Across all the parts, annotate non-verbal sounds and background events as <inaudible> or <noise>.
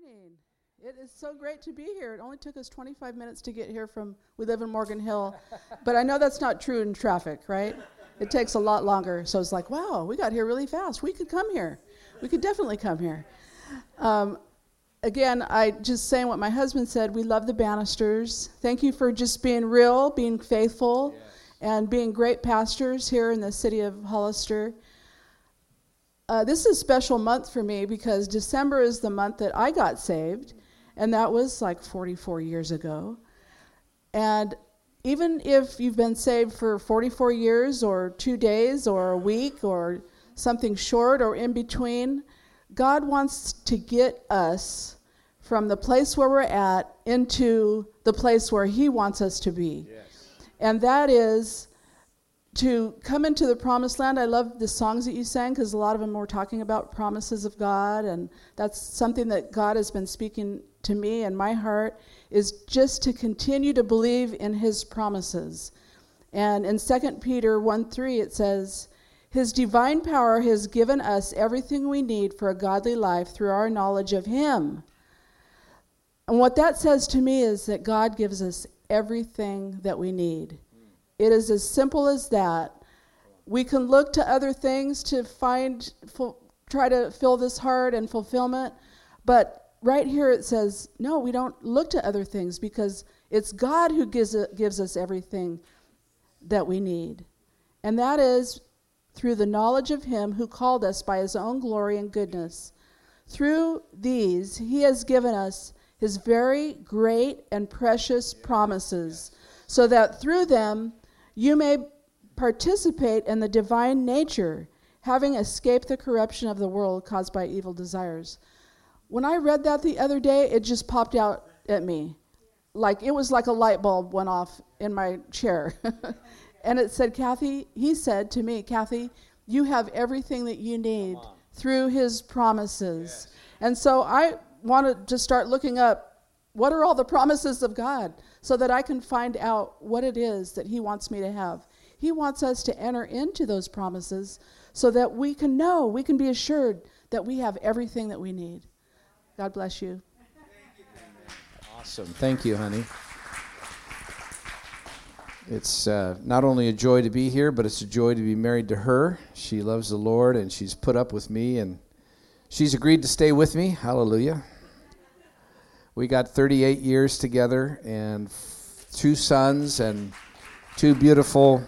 morning. It is so great to be here. It only took us 25 minutes to get here from, we live in Morgan Hill, <laughs> but I know that's not true in traffic, right? It takes a lot longer. So it's like, wow, we got here really fast. We could come here. We could definitely come here. Um, again, I just saying what my husband said. We love the Bannisters. Thank you for just being real, being faithful, yes. and being great pastors here in the city of Hollister. Uh, this is a special month for me because December is the month that I got saved, and that was like 44 years ago. And even if you've been saved for 44 years, or two days, or a week, or something short, or in between, God wants to get us from the place where we're at into the place where He wants us to be. Yes. And that is to come into the promised land. I love the songs that you sang because a lot of them were talking about promises of God, and that's something that God has been speaking to me and my heart is just to continue to believe in His promises. And in 2 Peter 1 3, it says, His divine power has given us everything we need for a godly life through our knowledge of Him. And what that says to me is that God gives us everything that we need. It is as simple as that. We can look to other things to find, try to fill this heart and fulfillment, but right here it says, no, we don't look to other things because it's God who gives, uh, gives us everything that we need. And that is through the knowledge of Him who called us by His own glory and goodness. Through these, He has given us His very great and precious promises, so that through them you may participate in the divine nature, having escaped the corruption of the world caused by evil desires. When I read that the other day, it just popped out at me. Like it was like a light bulb went off in my chair. <laughs> and it said, Kathy, he said to me, Kathy, you have everything that you need through his promises. Yes. And so I wanted to start looking up what are all the promises of God so that I can find out what it is that He wants me to have. He wants us to enter into those promises so that we can know, we can be assured that we have everything that we need. God bless you. Awesome. Thank you, honey. It's uh, not only a joy to be here, but it's a joy to be married to her. She loves the Lord and she's put up with me and she's agreed to stay with me. Hallelujah. We got 38 years together and f- two sons and two beautiful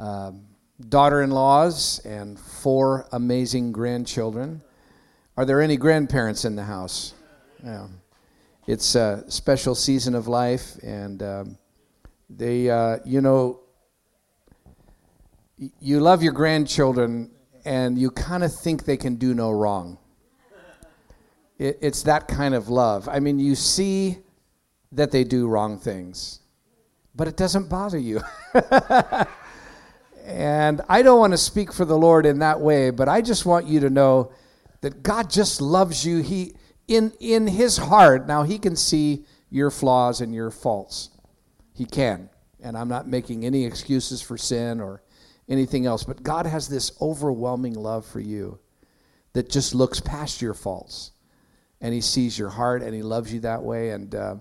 uh, daughter in laws and four amazing grandchildren. Are there any grandparents in the house? Yeah. It's a special season of life, and um, they, uh, you know, you love your grandchildren and you kind of think they can do no wrong. It, it's that kind of love. I mean, you see that they do wrong things, but it doesn't bother you. <laughs> and I don't want to speak for the Lord in that way, but I just want you to know that God just loves you. He in in his heart, now he can see your flaws and your faults. He can. And I'm not making any excuses for sin or anything else, but God has this overwhelming love for you that just looks past your faults and He sees your heart and He loves you that way. And uh,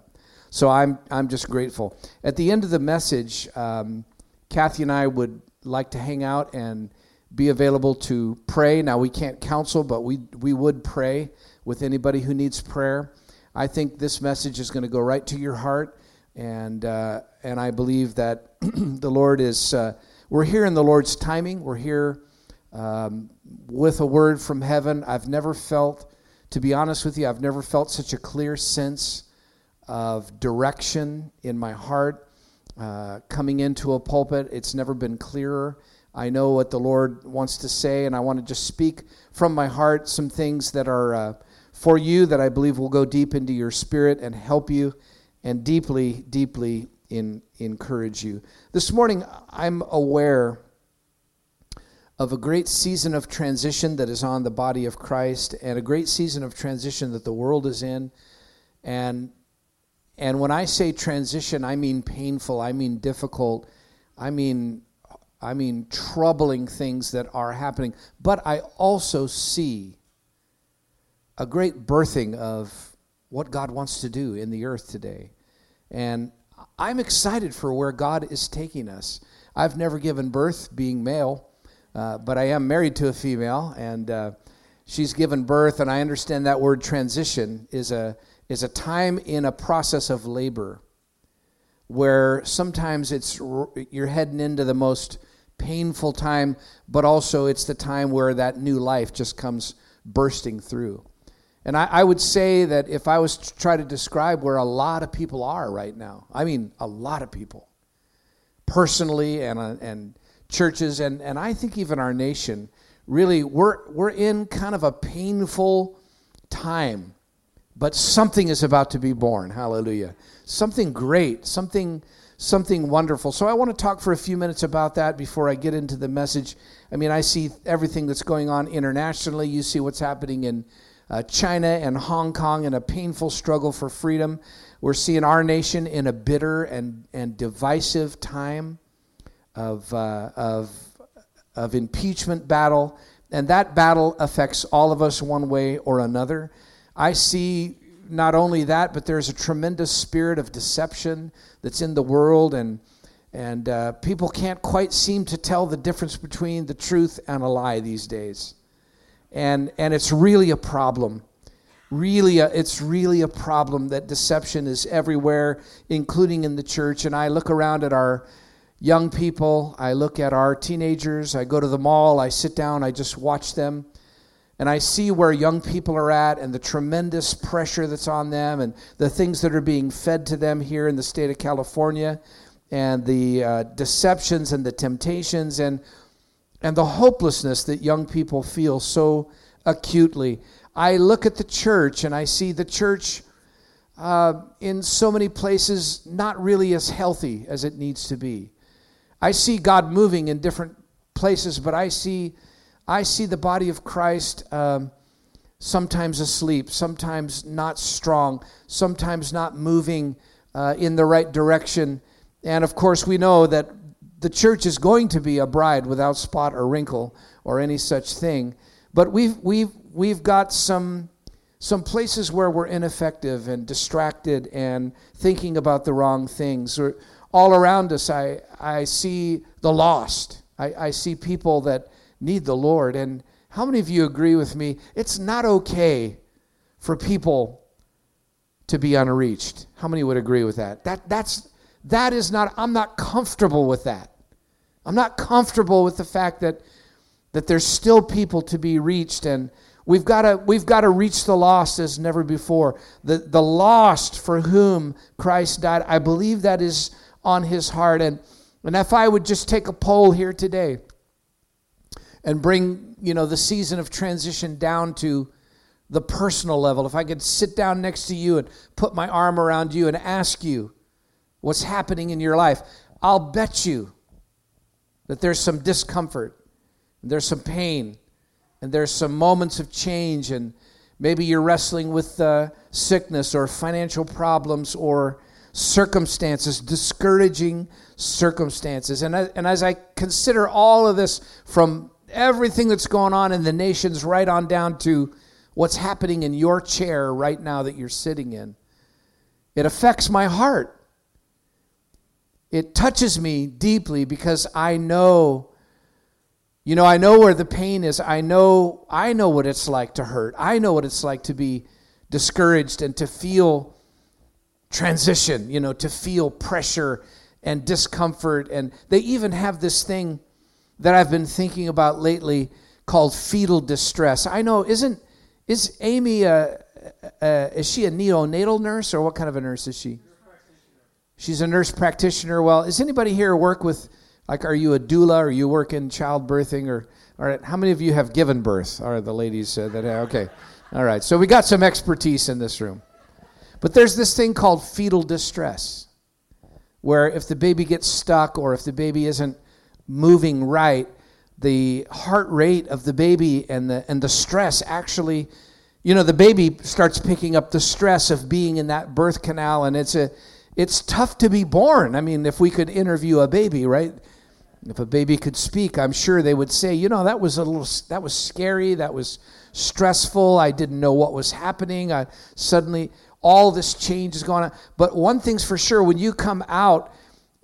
so I'm, I'm just grateful. At the end of the message, um, Kathy and I would like to hang out and be available to pray. Now, we can't counsel, but we, we would pray with anybody who needs prayer. I think this message is going to go right to your heart. And, uh, and I believe that <clears throat> the Lord is, uh, we're here in the Lord's timing. We're here um, with a word from heaven. I've never felt to be honest with you, I've never felt such a clear sense of direction in my heart uh, coming into a pulpit. It's never been clearer. I know what the Lord wants to say, and I want to just speak from my heart some things that are uh, for you that I believe will go deep into your spirit and help you and deeply, deeply in, encourage you. This morning, I'm aware of a great season of transition that is on the body of Christ and a great season of transition that the world is in. And and when I say transition, I mean painful, I mean difficult, I mean I mean troubling things that are happening. But I also see a great birthing of what God wants to do in the earth today. And I'm excited for where God is taking us. I've never given birth being male, uh, but I am married to a female, and uh, she's given birth, and I understand that word transition is a, is a time in a process of labor where sometimes it's you're heading into the most painful time, but also it's the time where that new life just comes bursting through. And I, I, would say that if I was to try to describe where a lot of people are right now, I mean, a lot of people, personally and, uh, and churches, and, and I think even our nation, really, we're, we're in kind of a painful time. But something is about to be born. Hallelujah. Something great, something something wonderful. So I want to talk for a few minutes about that before I get into the message. I mean, I see everything that's going on internationally. You see what's happening in uh, China and Hong Kong in a painful struggle for freedom. We're seeing our nation in a bitter and, and divisive time of, uh, of, of impeachment battle. And that battle affects all of us one way or another. I see not only that, but there's a tremendous spirit of deception that's in the world, and and uh, people can't quite seem to tell the difference between the truth and a lie these days, and and it's really a problem. Really, a, it's really a problem that deception is everywhere, including in the church. And I look around at our young people, I look at our teenagers, I go to the mall, I sit down, I just watch them and I see where young people are at and the tremendous pressure that's on them and the things that are being fed to them here in the state of California and the uh, deceptions and the temptations and and the hopelessness that young people feel so acutely. I look at the church and I see the church uh, in so many places not really as healthy as it needs to be. I see God moving in different places, but I see I see the body of Christ um, sometimes asleep, sometimes not strong, sometimes not moving uh, in the right direction. And of course, we know that the church is going to be a bride without spot or wrinkle or any such thing. But we've, we've, we've got some, some places where we're ineffective and distracted and thinking about the wrong things. Or all around us, I, I see the lost. I, I see people that need the Lord. And how many of you agree with me? It's not okay for people to be unreached. How many would agree with that? That that's that is not I'm not comfortable with that. I'm not comfortable with the fact that that there's still people to be reached and we've got to we've got to reach the lost as never before. The the lost for whom Christ died. I believe that is on his heart. And and if I would just take a poll here today, and bring you know the season of transition down to the personal level if i could sit down next to you and put my arm around you and ask you what's happening in your life i'll bet you that there's some discomfort there's some pain and there's some moments of change and maybe you're wrestling with uh, sickness or financial problems or circumstances discouraging circumstances and, I, and as i consider all of this from everything that's going on in the nations, right on down to what's happening in your chair right now that you're sitting in. It affects my heart. It touches me deeply because I know you know I know where the pain is. I know I know what it's like to hurt. I know what it's like to be discouraged and to feel transition, you know, to feel pressure and discomfort and they even have this thing that I've been thinking about lately called fetal distress. I know, isn't is Amy a, a, is she a neonatal nurse or what kind of a nurse is she? She's a nurse practitioner. Well, is anybody here work with like are you a doula or you work in childbirthing or all right, how many of you have given birth? Are the ladies uh, that okay. All right. So we got some expertise in this room. But there's this thing called fetal distress where if the baby gets stuck or if the baby isn't moving right, the heart rate of the baby and the and the stress actually you know the baby starts picking up the stress of being in that birth canal and it's a it's tough to be born i mean if we could interview a baby right If a baby could speak, I'm sure they would say, you know, that was a little, that was scary, that was stressful. I didn't know what was happening. I suddenly, all this change is going on. But one thing's for sure when you come out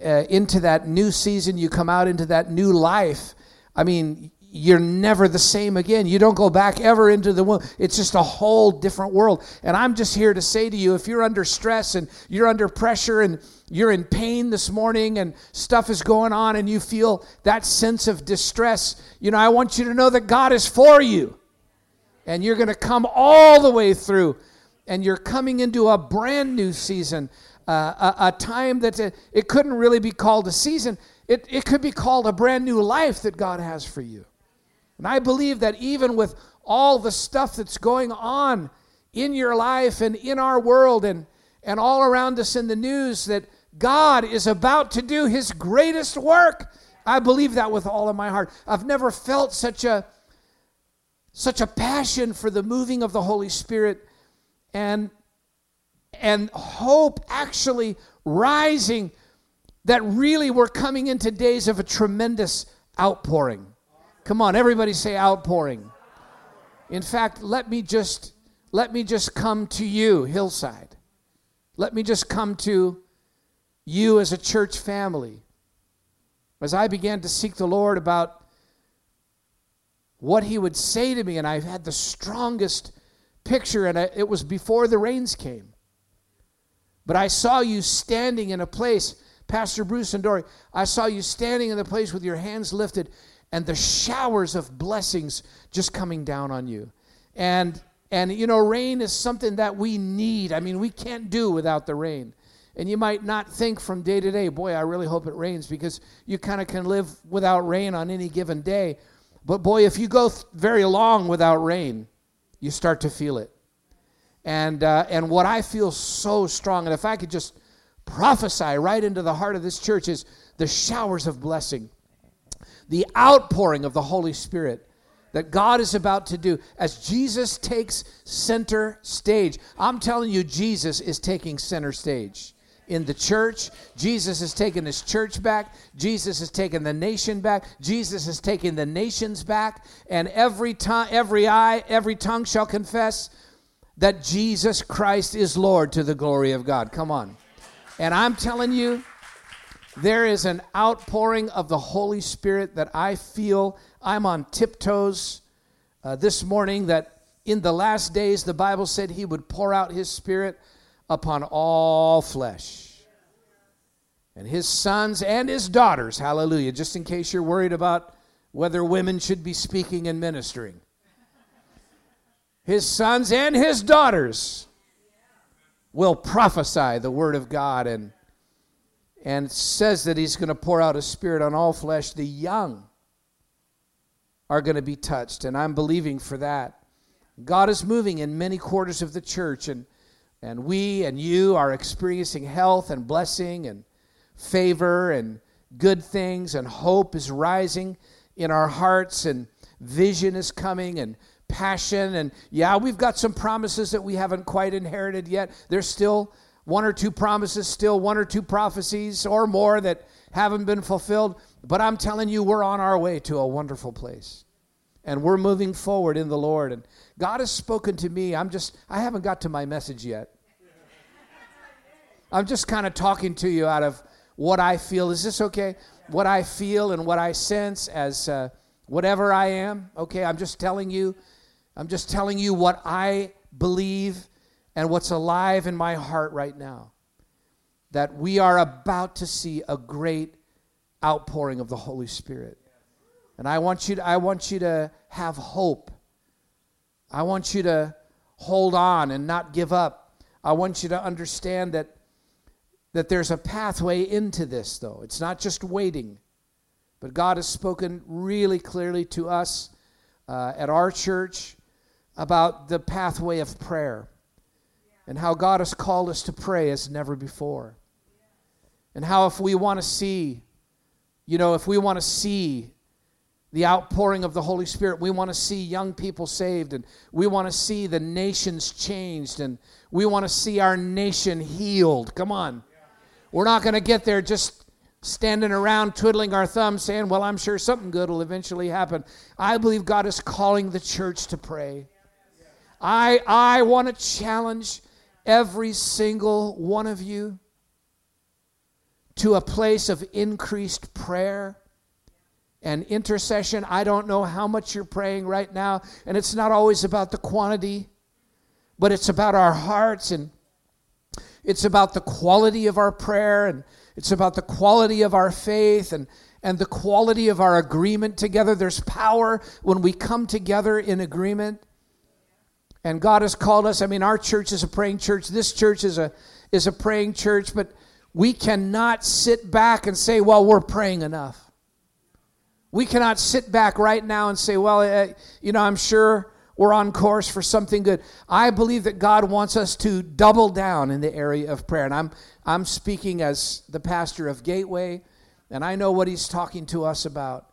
uh, into that new season, you come out into that new life, I mean, you're never the same again. You don't go back ever into the womb. It's just a whole different world. And I'm just here to say to you if you're under stress and you're under pressure and you're in pain this morning and stuff is going on and you feel that sense of distress, you know, I want you to know that God is for you. And you're going to come all the way through. And you're coming into a brand new season, uh, a, a, time that uh, it couldn't really be called a season. It, it could be called a brand new life that God has for you. And I believe that even with all the stuff that's going on in your life and in our world and, and all around us in the news, that God is about to do his greatest work. I believe that with all of my heart. I've never felt such a such a passion for the moving of the Holy Spirit and and hope actually rising that really we're coming into days of a tremendous outpouring. Come on, everybody say outpouring. In fact, let me just let me just come to you, Hillside. Let me just come to you as a church family. As I began to seek the Lord about what he would say to me and I've had the strongest picture and it was before the rains came. But I saw you standing in a place Pastor Bruce and Dory, I saw you standing in the place with your hands lifted and the showers of blessings just coming down on you. And and you know, rain is something that we need. I mean, we can't do without the rain. And you might not think from day to day, boy, I really hope it rains because you kind of can live without rain on any given day. But boy, if you go th- very long without rain, you start to feel it. And uh, and what I feel so strong, and if I could just prophesy right into the heart of this church, is the showers of blessing the outpouring of the Holy Spirit that God is about to do as Jesus takes center stage. I'm telling you, Jesus is taking center stage in the church. Jesus has taken his church back. Jesus has taken the nation back. Jesus has taken the nations back. And every tongue, every eye, every tongue shall confess that Jesus Christ is Lord to the glory of God. Come on. And I'm telling you, there is an outpouring of the Holy Spirit that I feel. I'm on tiptoes uh, this morning that in the last days, the Bible said he would pour out his Spirit upon all flesh. And his sons and his daughters, hallelujah, just in case you're worried about whether women should be speaking and ministering. His sons and his daughters will prophesy the word of God and and says that he's going to pour out a spirit on all flesh. The young are going to be touched, and I'm believing for that. God is moving in many quarters of the church, and, and we and you are experiencing health and blessing and favor and good things, and hope is rising in our hearts, and vision is coming, and passion. And yeah, we've got some promises that we haven't quite inherited yet. There's still one or two promises, still one or two prophecies or more that haven't been fulfilled. But I'm telling you, we're on our way to a wonderful place. And we're moving forward in the Lord. And God has spoken to me. I'm just, I haven't got to my message yet. I'm just kind of talking to you out of what I feel. Is this okay? What I feel and what I sense as uh, whatever I am. Okay, I'm just telling you. I'm just telling you what I believe and what's alive in my heart right now that we are about to see a great outpouring of the Holy Spirit. And I want you to, I want you to have hope. I want you to hold on and not give up. I want you to understand that that there's a pathway into this though. It's not just waiting. But God has spoken really clearly to us uh, at our church about the pathway of prayer and how God has called us to pray as never before. And how, if we want to see, you know, if we want to see the outpouring of the Holy Spirit, we want to see young people saved, and we want to see the nations changed, and we want to see our nation healed. Come on. We're not going to get there just standing around twiddling our thumbs saying, Well, I'm sure something good will eventually happen. I believe God is calling the church to pray. I, I want to challenge every single one of you to a place of increased prayer and intercession. I don't know how much you're praying right now, and it's not always about the quantity, but it's about our hearts and it's about the quality of our prayer and it's about the quality of our faith and and the quality of our agreement together. There's power when we come together in agreement. And God has called us. I mean, our church is a praying church. This church is a is a praying church, but we cannot sit back and say, "Well, we're praying enough." We cannot sit back right now and say, "Well, uh, you know, I'm sure we're on course for something good." I believe that God wants us to double down in the area of prayer. And I'm I'm speaking as the pastor of Gateway, and I know what he's talking to us about.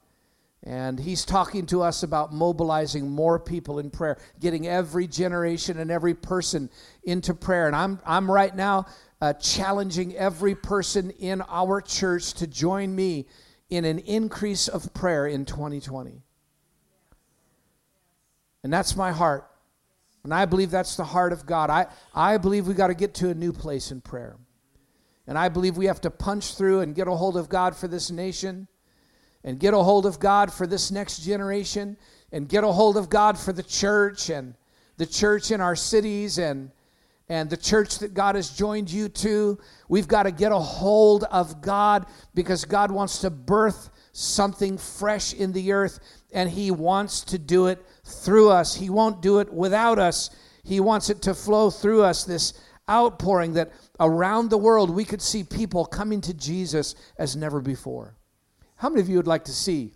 And he's talking to us about mobilizing more people in prayer, getting every generation and every person into prayer. And I'm, I'm right now uh, challenging every person in our church to join me in an increase of prayer in 2020. And that's my heart. And I believe that's the heart of God. I, I believe we got to get to a new place in prayer. And I believe we have to punch through and get a hold of God for this nation and get a hold of God for this next generation and get a hold of God for the church and the church in our cities and and the church that God has joined you to. We've got to get a hold of God because God wants to birth something fresh in the earth and He wants to do it through us. He won't do it without us. He wants it to flow through us, this outpouring that around the world we could see people coming to Jesus as never before. How many of you would like to see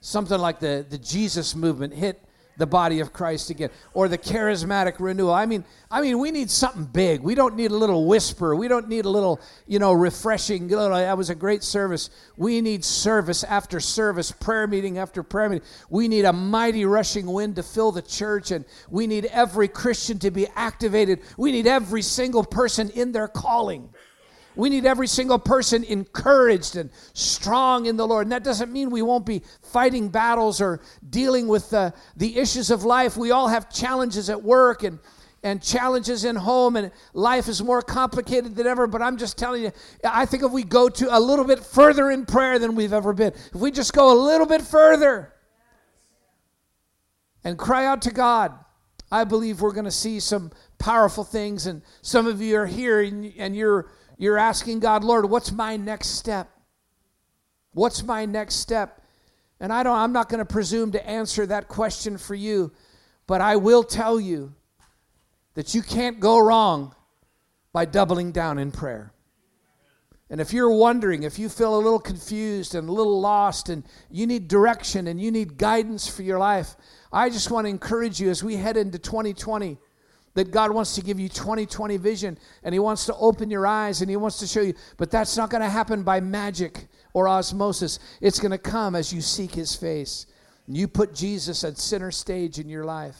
something like the, the Jesus movement hit the body of Christ again, or the charismatic renewal. I mean, I mean, we need something big. We don't need a little whisper. We don't need a little, you know, refreshing. Little, that was a great service. We need service after service, prayer meeting after prayer meeting. We need a mighty rushing wind to fill the church, and we need every Christian to be activated. We need every single person in their calling. We need every single person encouraged and strong in the Lord. And that doesn't mean we won't be fighting battles or dealing with the, the issues of life. We all have challenges at work and, and challenges in home, and life is more complicated than ever. But I'm just telling you, I think if we go to a little bit further in prayer than we've ever been, if we just go a little bit further and cry out to God, I believe we're going to see some powerful things. And some of you are here and, you're you're asking God, Lord, what's my next step? What's my next step? And I don't I'm not going to presume to answer that question for you, but I will tell you that you can't go wrong by doubling down in prayer. And if you're wondering, if you feel a little confused and a little lost and you need direction and you need guidance for your life, I just want to encourage you as we head into 2020 that God wants to give you 2020 vision and He wants to open your eyes and He wants to show you. But that's not going to happen by magic or osmosis. It's going to come as you seek His face. And You put Jesus at center stage in your life.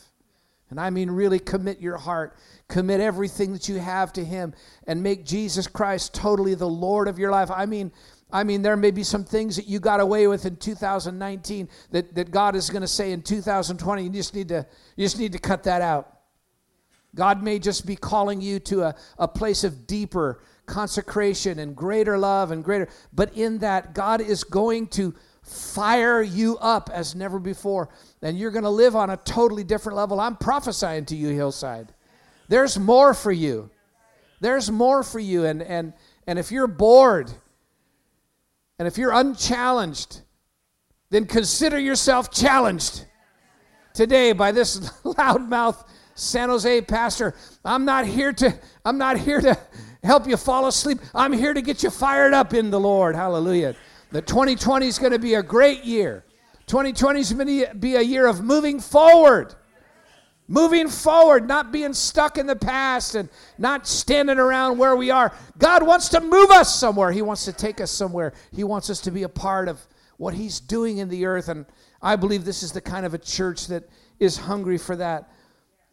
And I mean, really commit your heart, commit everything that you have to Him, and make Jesus Christ totally the Lord of your life. I mean, I mean, there may be some things that you got away with in 2019 that, that God is going to say in 2020. You just need to you just need to cut that out. God may just be calling you to a, a place of deeper consecration and greater love and greater, but in that, God is going to fire you up as never before. And you're going to live on a totally different level. I'm prophesying to you, Hillside. There's more for you. There's more for you. And, and, and if you're bored and if you're unchallenged, then consider yourself challenged today by this <laughs> loudmouth San Jose pastor. I'm not here to I'm not here to help you fall asleep. I'm here to get you fired up in the Lord. Hallelujah. The 2020 is going to be a great year. 2020 is going to be a year of moving forward. Moving forward, not being stuck in the past and not standing around where we are. God wants to move us somewhere. He wants to take us somewhere. He wants us to be a part of what He's doing in the earth. And I believe this is the kind of a church that is hungry for that.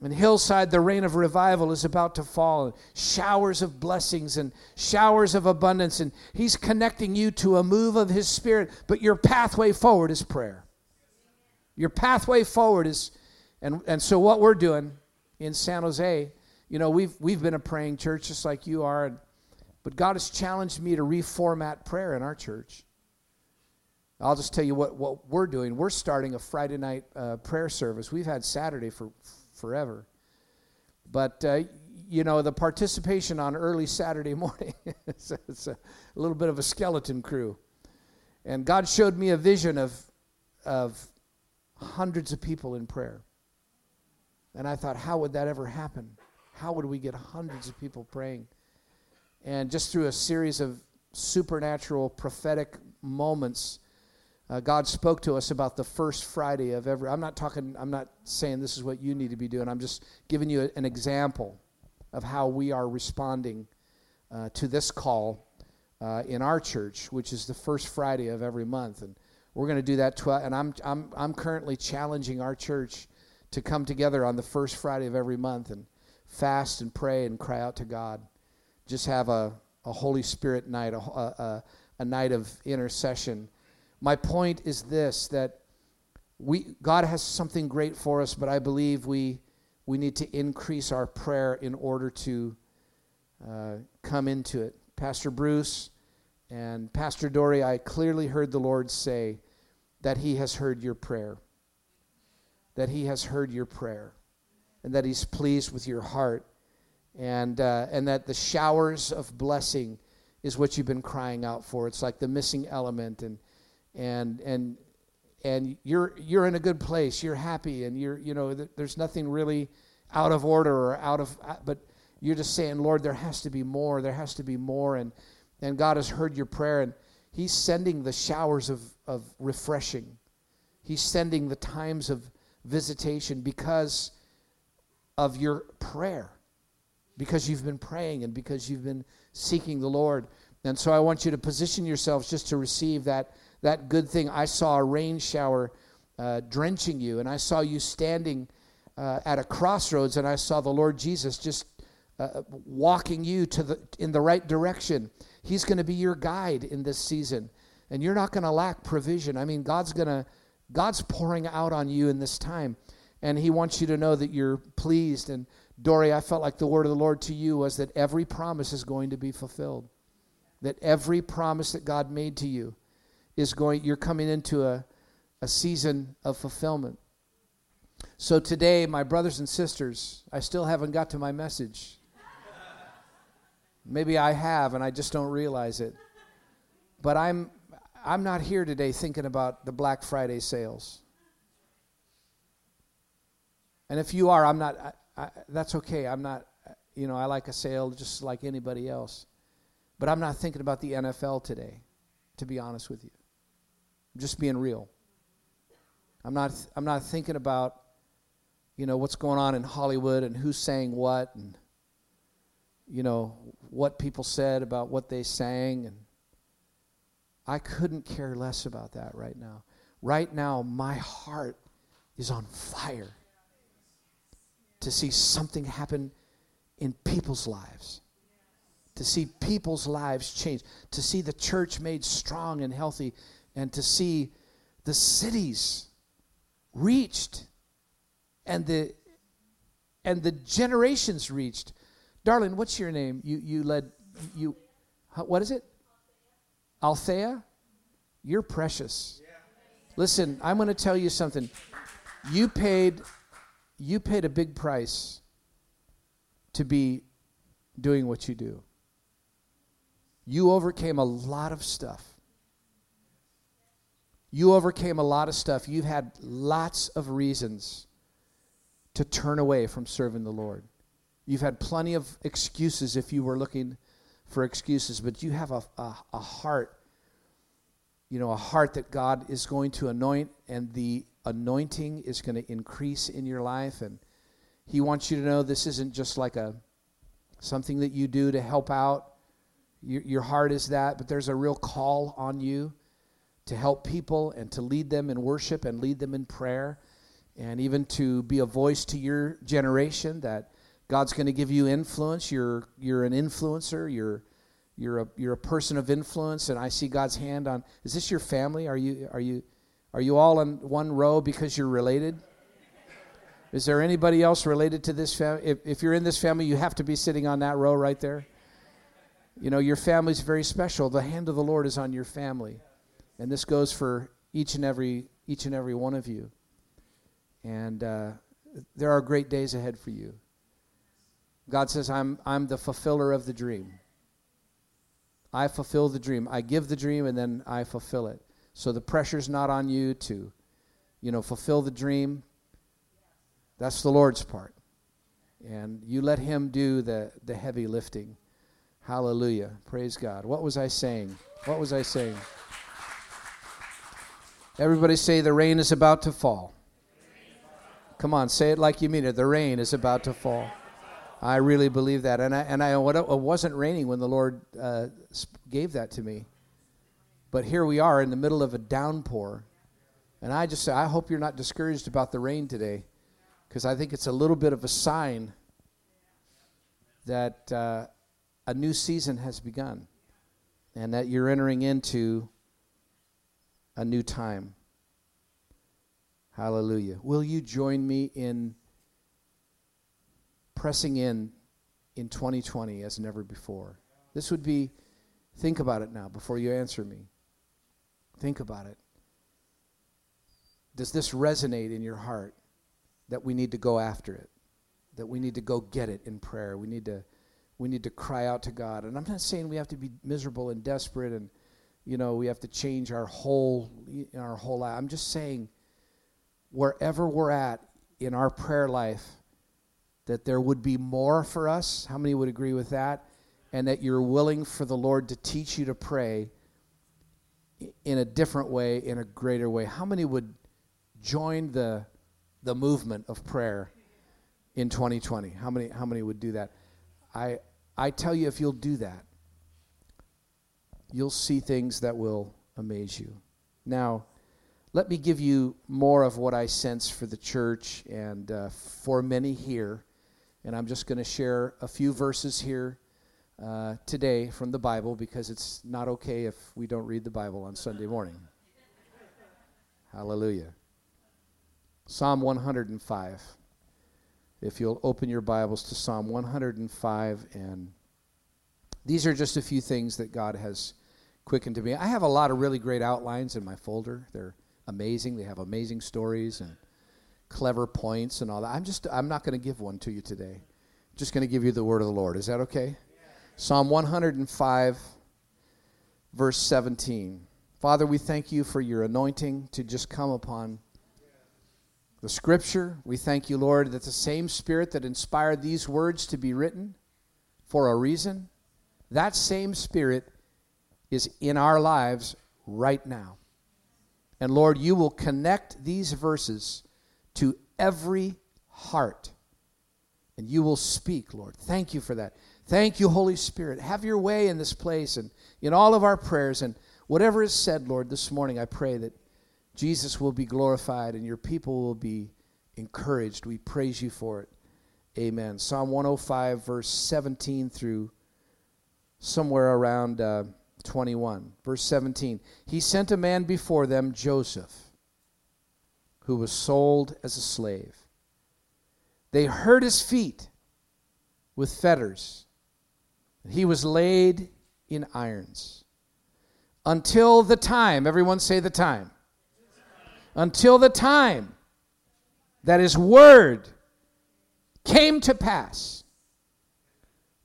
And hillside, the rain of revival is about to fall. Showers of blessings and showers of abundance. And He's connecting you to a move of His Spirit. But your pathway forward is prayer. Your pathway forward is, and, and so what we're doing in San Jose, you know, we've, we've been a praying church just like you are. And, but God has challenged me to reformat prayer in our church. I'll just tell you what, what we're doing. We're starting a Friday night uh, prayer service. We've had Saturday for forever. But, uh, you know, the participation on early Saturday <laughs> morning, it's, a, it's a little bit of a skeleton crew. And God showed me a vision of, of hundreds of people in prayer. And I thought, how would that ever happen? How would we get hundreds of people praying? And just through a series of supernatural prophetic moments, uh, God spoke to us about the first Friday of every. I'm not talking. I'm not saying this is what you need to be doing. I'm just giving you a, an example of how we are responding uh, to this call uh, in our church, which is the first Friday of every month, and we're going to do that. Tw- and I'm I'm I'm currently challenging our church to come together on the first Friday of every month and fast and pray and cry out to God. Just have a a Holy Spirit night, a, a, a night of intercession my point is this that we God has something great for us, but I believe we we need to increase our prayer in order to uh, come into it. Pastor Bruce and Pastor Dory, I clearly heard the Lord say that He has heard your prayer, that He has heard your prayer, and that He's pleased with your heart, and uh, and that the showers of blessing is what you've been crying out for. It's like the missing element, and and and and you're you're in a good place. You're happy and you're you know there's nothing really out of order or out of uh, but you're just saying lord there has to be more. There has to be more. And and god has heard your prayer and he's sending the showers of of refreshing. He's sending the times of visitation because of your prayer because you've been praying and because you've been seeking the lord. And so i want you to position yourselves just to receive that that good thing. I saw a rain shower uh, drenching you, and I saw you standing uh, at a crossroads, and I saw the Lord Jesus just uh, walking you to the in the right direction. He's going to be your guide in this season, and you're not going to lack provision. I mean, God's going to God's pouring out on you in this time, and He wants you to know that you're pleased. And Dory, I felt like the word of the Lord to you was that every promise is going to be fulfilled. That every promise that God made to you is going, you're coming into a, a season of fulfillment. So today, my brothers and sisters, I still haven't got to my message. Maybe I have, and I just don't realize it. But I'm, I'm not here today thinking about the Black Friday sales. And if you are, I'm not, I, I, that's okay. I'm not, you know, I like a sale just like anybody else. But I'm not thinking about the NFL today, to be honest with you. I'm just being real. I'm not I'm not thinking about you know what's going on in Hollywood and who's saying what and you know what people said about what they sang and I couldn't care less about that right now. Right now my heart is on fire to see something happen in people's lives. To see people's lives change, to see the church made strong and healthy and to see the cities reached and the and the generations reached. Darling, what's your name? You you led you what is it? Althea? You're precious. Listen, I'm going to tell you something. You paid you paid a big price to be doing what you do. You overcame a lot of stuff. You overcame a lot of stuff. You've had lots of reasons to turn away from serving the Lord. You've had plenty of excuses if you were looking for excuses, but you have a, a, a heart, you know, a heart that God is going to anoint, and the anointing is going to increase in your life. And He wants you to know this isn't just like a something that you do to help out. Your, your heart is that, but there's a real call on you to help people and to lead them in worship and lead them in prayer and even to be a voice to your generation that God's going to give you influence. You're, you're an influencer. You're, you're, a, you're a person of influence, and I see God's hand on. Is this your family? Are you, are you, are you all in one row because you're related? Is there anybody else related to this family? If, if you're in this family, you have to be sitting on that row right there. You know, your family's very special. The hand of the Lord is on your family. And this goes for each and every each and every one of you. And uh, there are great days ahead for you. God says, I'm, I'm the fulfiller of the dream. I fulfill the dream. I give the dream and then I fulfill it. So the pressure's not on you to, you know, fulfill the dream. That's the Lord's part. And you let Him do the, the heavy lifting. Hallelujah. Praise God. What was I saying? What was I saying? Everybody say the rain is about to fall. Come on, say it like you mean it. The rain is about to fall. I really believe that, and I and I it wasn't raining when the Lord uh, gave that to me, but here we are in the middle of a downpour, and I just say I hope you're not discouraged about the rain today, because I think it's a little bit of a sign that uh, a new season has begun, and that you're entering into a new time. Hallelujah. Will you join me in pressing in in 2020 as never before? This would be, think about it now before you answer me. Think about it. Does this resonate in your heart that we need to go after it? That we need to go get it in prayer? We need to, we need to cry out to God. And I'm not saying we have to be miserable and desperate and, you know, we have to change our whole, our whole life. I'm just saying wherever we're at in our prayer life, that there would be more for us. How many would agree with that? And that you're willing for the Lord to teach you to pray in a different way, in a greater way. How many would join the, the movement of prayer in 2020? How many, how many would do that? I, I tell you, if you'll do that, you'll see things that will amaze you. Now, let me give you more of what I sense for the church and uh, for many here. And I'm just going to share a few verses here uh, today from the Bible because it's not okay if we don't read the Bible on Sunday morning. Hallelujah. Psalm 105. If you'll open your Bibles to Psalm 105, and these are just a few things that God has quickened to me. I have a lot of really great outlines in my folder. They're amazing. They have amazing stories and clever points and all that. I'm just I'm not going to give one to you today. I'm just going to give you the word of the Lord. Is that okay? Yeah. Psalm 105 verse 17. Father, we thank you for your anointing to just come upon the scripture. We thank you, Lord, that the same spirit that inspired these words to be written for a reason, that same spirit is in our lives right now. And Lord, you will connect these verses to every heart. And you will speak, Lord. Thank you for that. Thank you, Holy Spirit. Have your way in this place and in all of our prayers. And whatever is said, Lord, this morning, I pray that Jesus will be glorified and your people will be encouraged. We praise you for it. Amen. Psalm 105, verse 17 through somewhere around. Uh, 21, verse 17. He sent a man before them, Joseph, who was sold as a slave. They hurt his feet with fetters. He was laid in irons until the time, everyone say the time, until the time that his word came to pass.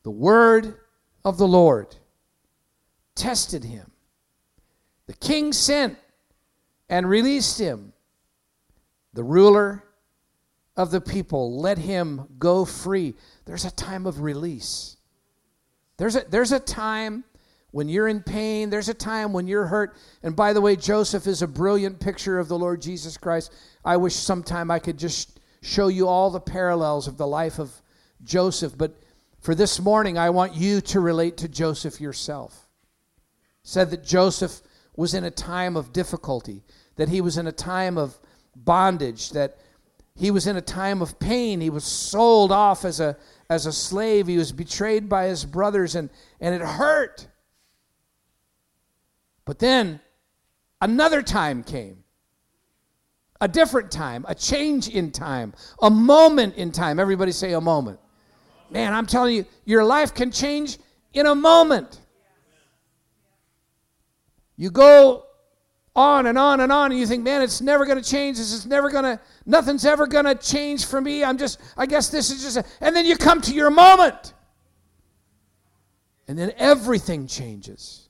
The word of the Lord tested him. The king sent and released him. The ruler of the people let him go free. There's a time of release. There's a, there's a time when you're in pain, there's a time when you're hurt. And by the way, Joseph is a brilliant picture of the Lord Jesus Christ. I wish sometime I could just show you all the parallels of the life of Joseph. But for this morning, I want you to relate to Joseph yourself said that Joseph was in a time of difficulty, that he was in a time of bondage, that he was in a time of pain. He was sold off as a, as a slave. He was betrayed by his brothers, and, and it hurt. But then another time came a different time, a change in time, a moment in time. Everybody say a moment. Man, I'm telling you, your life can change in a moment. You go on and on and on, and you think, man, it's never going to change. This is never going to, nothing's ever going to change for me. I'm just, I guess this is just, a, and then you come to your moment. And then everything changes.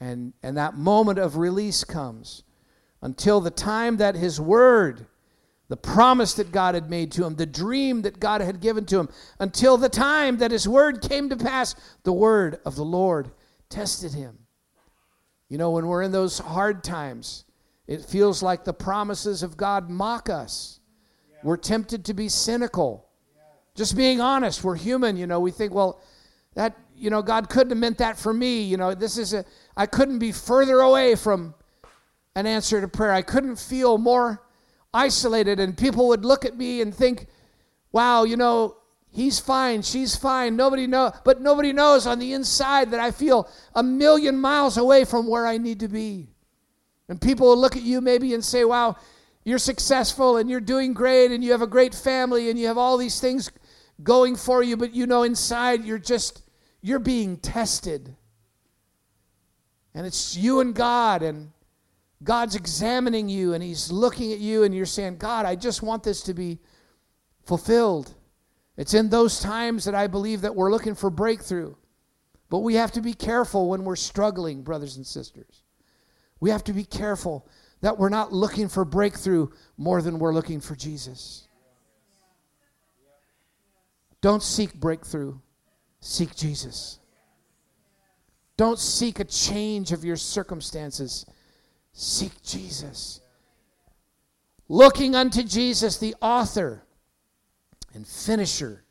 And, and that moment of release comes until the time that his word, the promise that God had made to him, the dream that God had given to him, until the time that his word came to pass, the word of the Lord tested him. You know, when we're in those hard times, it feels like the promises of God mock us. We're tempted to be cynical. Just being honest, we're human, you know. We think, well, that, you know, God couldn't have meant that for me. You know, this is a, I couldn't be further away from an answer to prayer. I couldn't feel more isolated, and people would look at me and think, wow, you know, He's fine, she's fine. Nobody know, but nobody knows on the inside that I feel a million miles away from where I need to be. And people will look at you maybe and say, "Wow, you're successful and you're doing great and you have a great family and you have all these things going for you, but you know inside you're just you're being tested." And it's you and God and God's examining you and he's looking at you and you're saying, "God, I just want this to be fulfilled." It's in those times that I believe that we're looking for breakthrough. But we have to be careful when we're struggling, brothers and sisters. We have to be careful that we're not looking for breakthrough more than we're looking for Jesus. Don't seek breakthrough, seek Jesus. Don't seek a change of your circumstances, seek Jesus. Looking unto Jesus, the author and finisher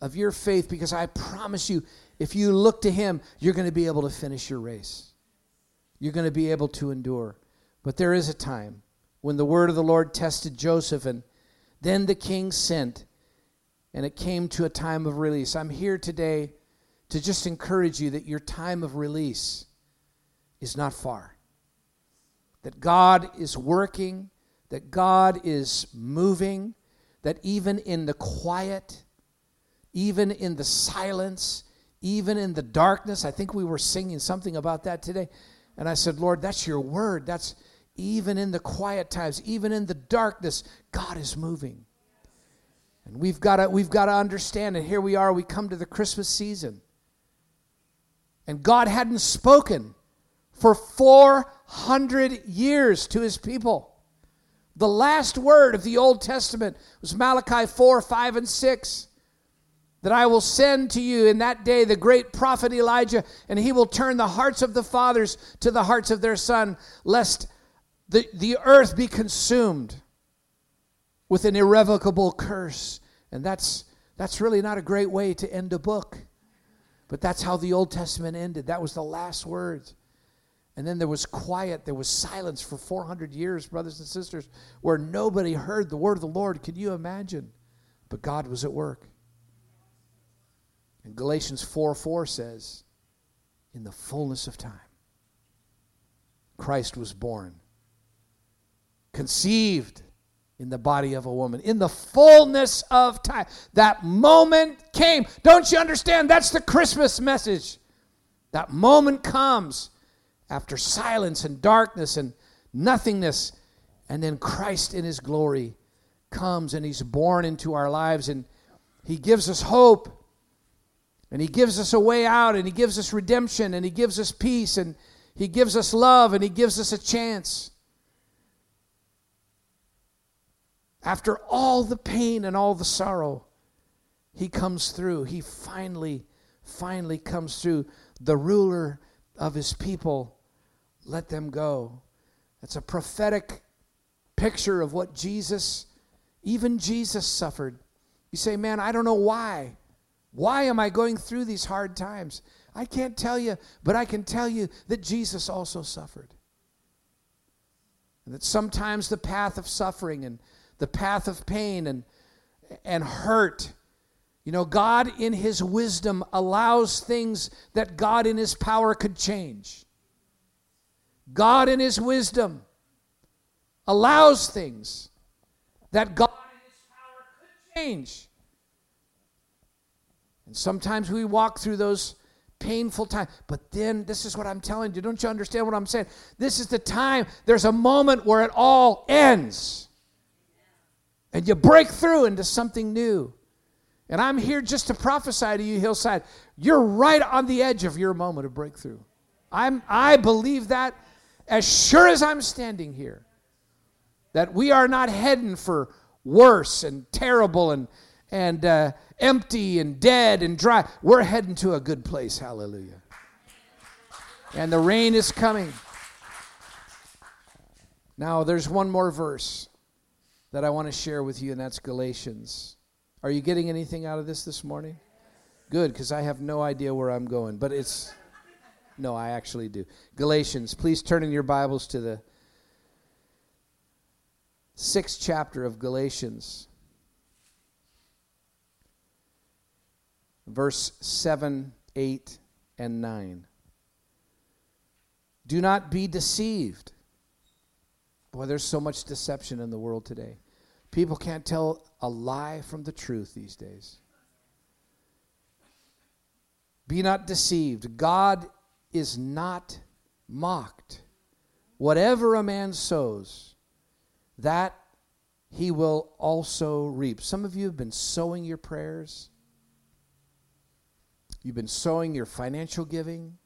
of your faith because I promise you, if you look to him, you're going to be able to finish your race. You're going to be able to endure. But there is a time when the word of the Lord tested Joseph, and then the king sent, and it came to a time of release. I'm here today to just encourage you that your time of release is not far. That God is working, that God is moving, that even in the quiet, even in the silence, even in the darkness, I think we were singing something about that today. And I said, Lord, that's your word. That's even in the quiet times, even in the darkness, God is moving. And we've got to we've got to understand and here we are we come to the Christmas season. And God hadn't spoken for 400 years to his people. The last word of the Old Testament was Malachi 4, 5, and 6. That I will send to you in that day the great prophet Elijah, and he will turn the hearts of the fathers to the hearts of their son, lest the, the earth be consumed with an irrevocable curse. And that's, that's really not a great way to end a book. But that's how the Old Testament ended. That was the last words. And then there was quiet, there was silence for 400 years, brothers and sisters, where nobody heard the word of the Lord. Can you imagine? But God was at work. And Galatians 4 4 says, In the fullness of time, Christ was born, conceived in the body of a woman. In the fullness of time, that moment came. Don't you understand? That's the Christmas message. That moment comes after silence and darkness and nothingness. And then Christ in his glory comes and he's born into our lives and he gives us hope and he gives us a way out and he gives us redemption and he gives us peace and he gives us love and he gives us a chance. After all the pain and all the sorrow, he comes through. He finally, finally comes through. The ruler of his people let them go. That's a prophetic picture of what Jesus, even Jesus, suffered. You say, man, I don't know why. Why am I going through these hard times? I can't tell you, but I can tell you that Jesus also suffered. And that sometimes the path of suffering and the path of pain and, and hurt. You know, God in His wisdom allows things that God in His power could change. God in His wisdom allows things that God in His power could change. And sometimes we walk through those painful times. But then, this is what I'm telling you. Don't you understand what I'm saying? This is the time, there's a moment where it all ends. And you break through into something new. And I'm here just to prophesy to you, Hillside. You're right on the edge of your moment of breakthrough. I'm, I believe that as sure as I'm standing here. That we are not heading for worse and terrible and, and uh, empty and dead and dry. We're heading to a good place. Hallelujah. And the rain is coming. Now, there's one more verse that I want to share with you, and that's Galatians. Are you getting anything out of this this morning? Good, because I have no idea where I'm going, but it's. No, I actually do. Galatians, please turn in your Bibles to the sixth chapter of Galatians. verse 7, 8, and 9. Do not be deceived. Boy, there's so much deception in the world today. People can't tell a lie from the truth these days. Be not deceived. God is not mocked. Whatever a man sows, that he will also reap. Some of you have been sowing your prayers You've been sowing your financial giving.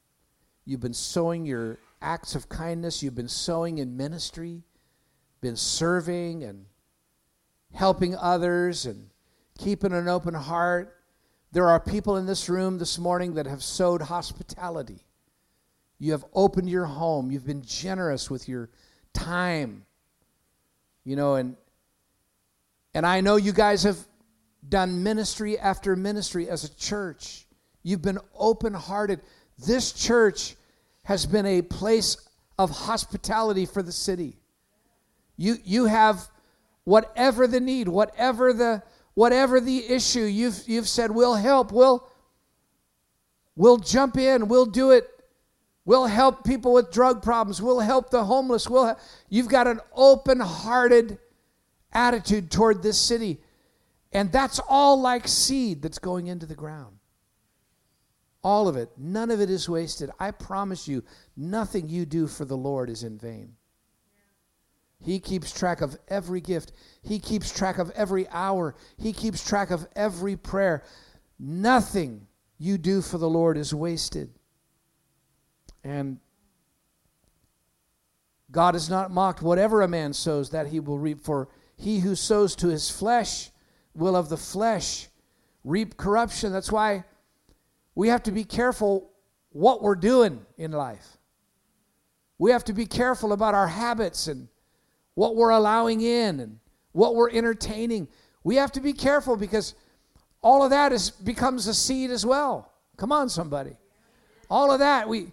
You've been sowing your acts of kindness. You've been sowing in ministry, been serving and helping others and keeping an open heart. There are people in this room this morning that have sowed hospitality. You have opened your home. You've been generous with your time. You know, and and I know you guys have done ministry after ministry as a church. You've been open hearted. This church has been a place of hospitality for the city. You, you have whatever the need, whatever the, whatever the issue, you've, you've said, we'll help, we'll, we'll jump in, we'll do it. We'll help people with drug problems. We'll help the homeless. We'll ha- You've got an open hearted attitude toward this city. And that's all like seed that's going into the ground. All of it. None of it is wasted. I promise you, nothing you do for the Lord is in vain. He keeps track of every gift. He keeps track of every hour. He keeps track of every prayer. Nothing you do for the Lord is wasted. And God is not mocked. Whatever a man sows, that he will reap. For he who sows to his flesh will of the flesh reap corruption. That's why we have to be careful what we're doing in life. We have to be careful about our habits and what we're allowing in and what we're entertaining. We have to be careful because all of that is becomes a seed as well. Come on somebody. All of that we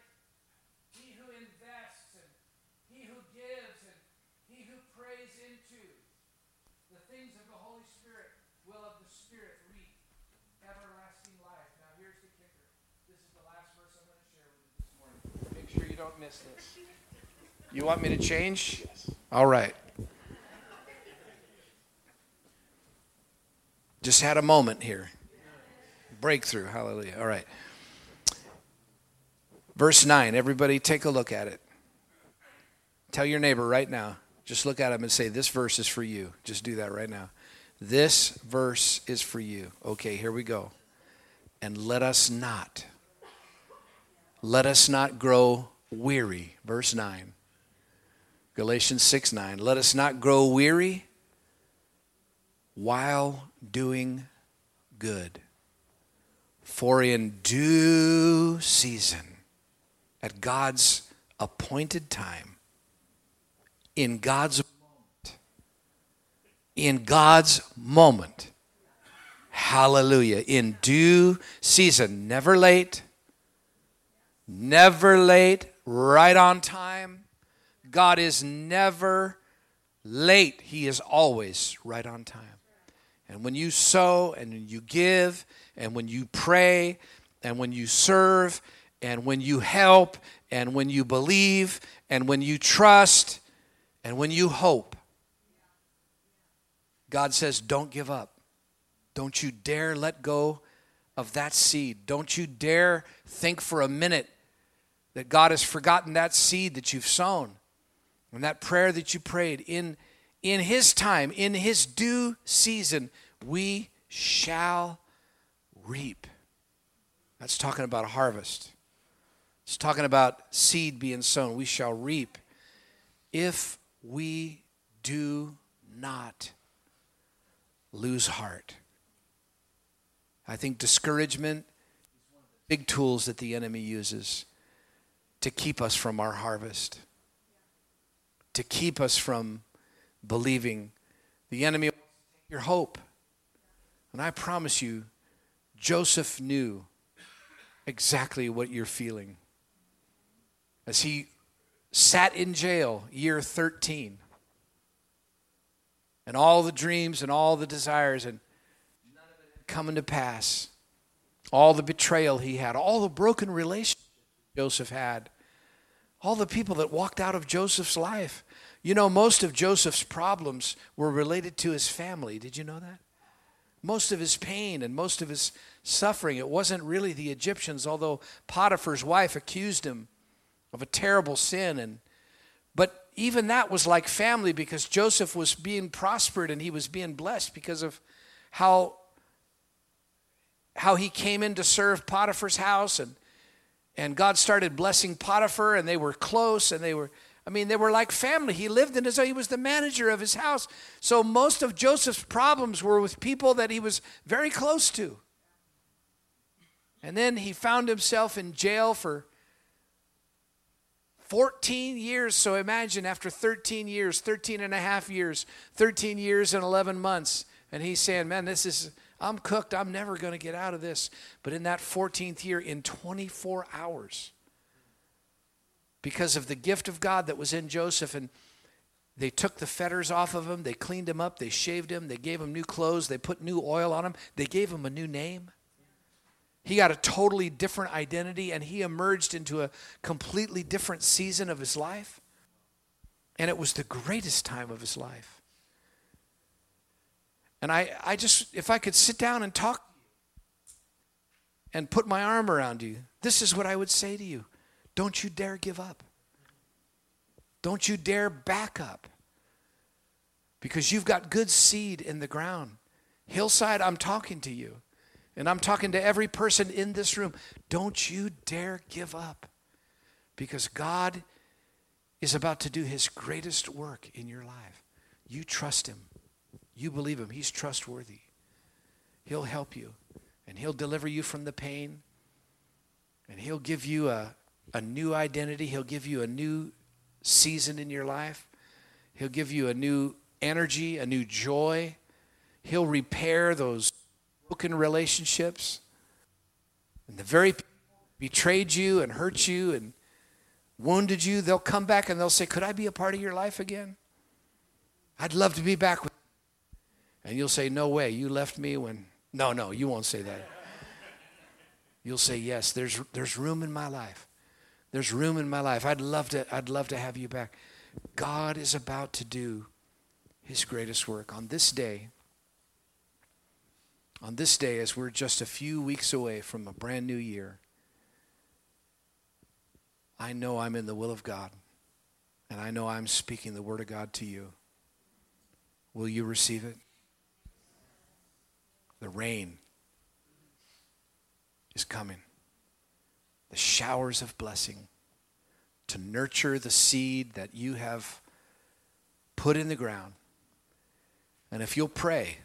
don't miss this. You want me to change? Yes. All right. Just had a moment here. Breakthrough. Hallelujah. All right. Verse 9. Everybody take a look at it. Tell your neighbor right now. Just look at him and say, This verse is for you. Just do that right now. This verse is for you. Okay, here we go. And let us not, let us not grow weary. Verse 9. Galatians 6 9. Let us not grow weary while doing good. For in due season at God's appointed time, in God's moment. In God's moment. Hallelujah. In due season, never late, never late, right on time. God is never late, He is always right on time. And when you sow and you give and when you pray and when you serve and when you help and when you believe and when you trust and when you hope, God says, don't give up. Don't you dare let go of that seed. Don't you dare think for a minute that God has forgotten that seed that you've sown and that prayer that you prayed. In, in His time, in His due season, we shall reap. That's talking about a harvest. It's talking about seed being sown. We shall reap if we do not lose heart. I think discouragement is one of the big tools that the enemy uses to keep us from our harvest, to keep us from believing. The enemy your hope. And I promise you, Joseph knew exactly what you're feeling. As he sat in jail year 13, and all the dreams and all the desires, and none of it coming to pass. All the betrayal he had, all the broken relationships Joseph had, all the people that walked out of Joseph's life. You know, most of Joseph's problems were related to his family. Did you know that? Most of his pain and most of his suffering, it wasn't really the Egyptians, although Potiphar's wife accused him of a terrible sin. And, but even that was like family because Joseph was being prospered and he was being blessed because of how, how he came in to serve Potiphar's house and and God started blessing Potiphar, and they were close, and they were, I mean, they were like family. He lived in his, he was the manager of his house. So most of Joseph's problems were with people that he was very close to. And then he found himself in jail for 14 years. So imagine after 13 years, 13 and a half years, 13 years and 11 months, and he's saying, Man, this is, I'm cooked. I'm never going to get out of this. But in that 14th year, in 24 hours, because of the gift of God that was in Joseph, and they took the fetters off of him, they cleaned him up, they shaved him, they gave him new clothes, they put new oil on him, they gave him a new name. He got a totally different identity, and he emerged into a completely different season of his life. And it was the greatest time of his life. And I, I just, if I could sit down and talk and put my arm around you, this is what I would say to you. Don't you dare give up. Don't you dare back up. Because you've got good seed in the ground. Hillside, I'm talking to you. And I'm talking to every person in this room. Don't you dare give up. Because God is about to do his greatest work in your life. You trust him. You believe him. He's trustworthy. He'll help you, and he'll deliver you from the pain, and he'll give you a, a new identity. He'll give you a new season in your life. He'll give you a new energy, a new joy. He'll repair those broken relationships. And the very betrayed you and hurt you and wounded you, they'll come back and they'll say, Could I be a part of your life again? I'd love to be back with and you'll say, No way, you left me when. No, no, you won't say that. You'll say, Yes, there's, there's room in my life. There's room in my life. I'd love, to, I'd love to have you back. God is about to do his greatest work on this day. On this day, as we're just a few weeks away from a brand new year, I know I'm in the will of God, and I know I'm speaking the Word of God to you. Will you receive it? The rain is coming. The showers of blessing to nurture the seed that you have put in the ground. And if you'll pray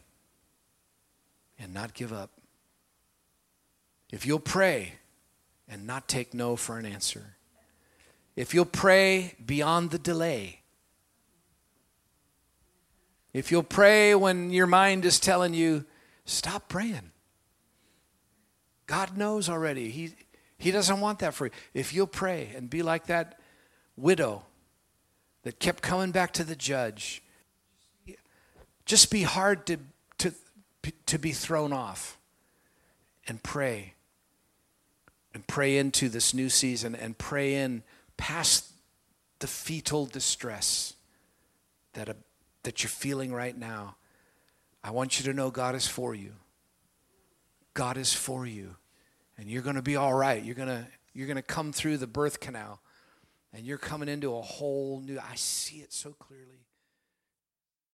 and not give up, if you'll pray and not take no for an answer, if you'll pray beyond the delay, if you'll pray when your mind is telling you, stop praying. God knows already. He, he doesn't want that for you. If you'll pray and be like that widow that kept coming back to the judge, just be hard to, to, to be thrown off and pray. And pray into this new season and pray in past the fetal distress that, a, that you're feeling right now. I want you to know God is for you. God is for you. And you're going to be all right. You're going to you're going to come through the birth canal and you're coming into a whole new I see it so clearly.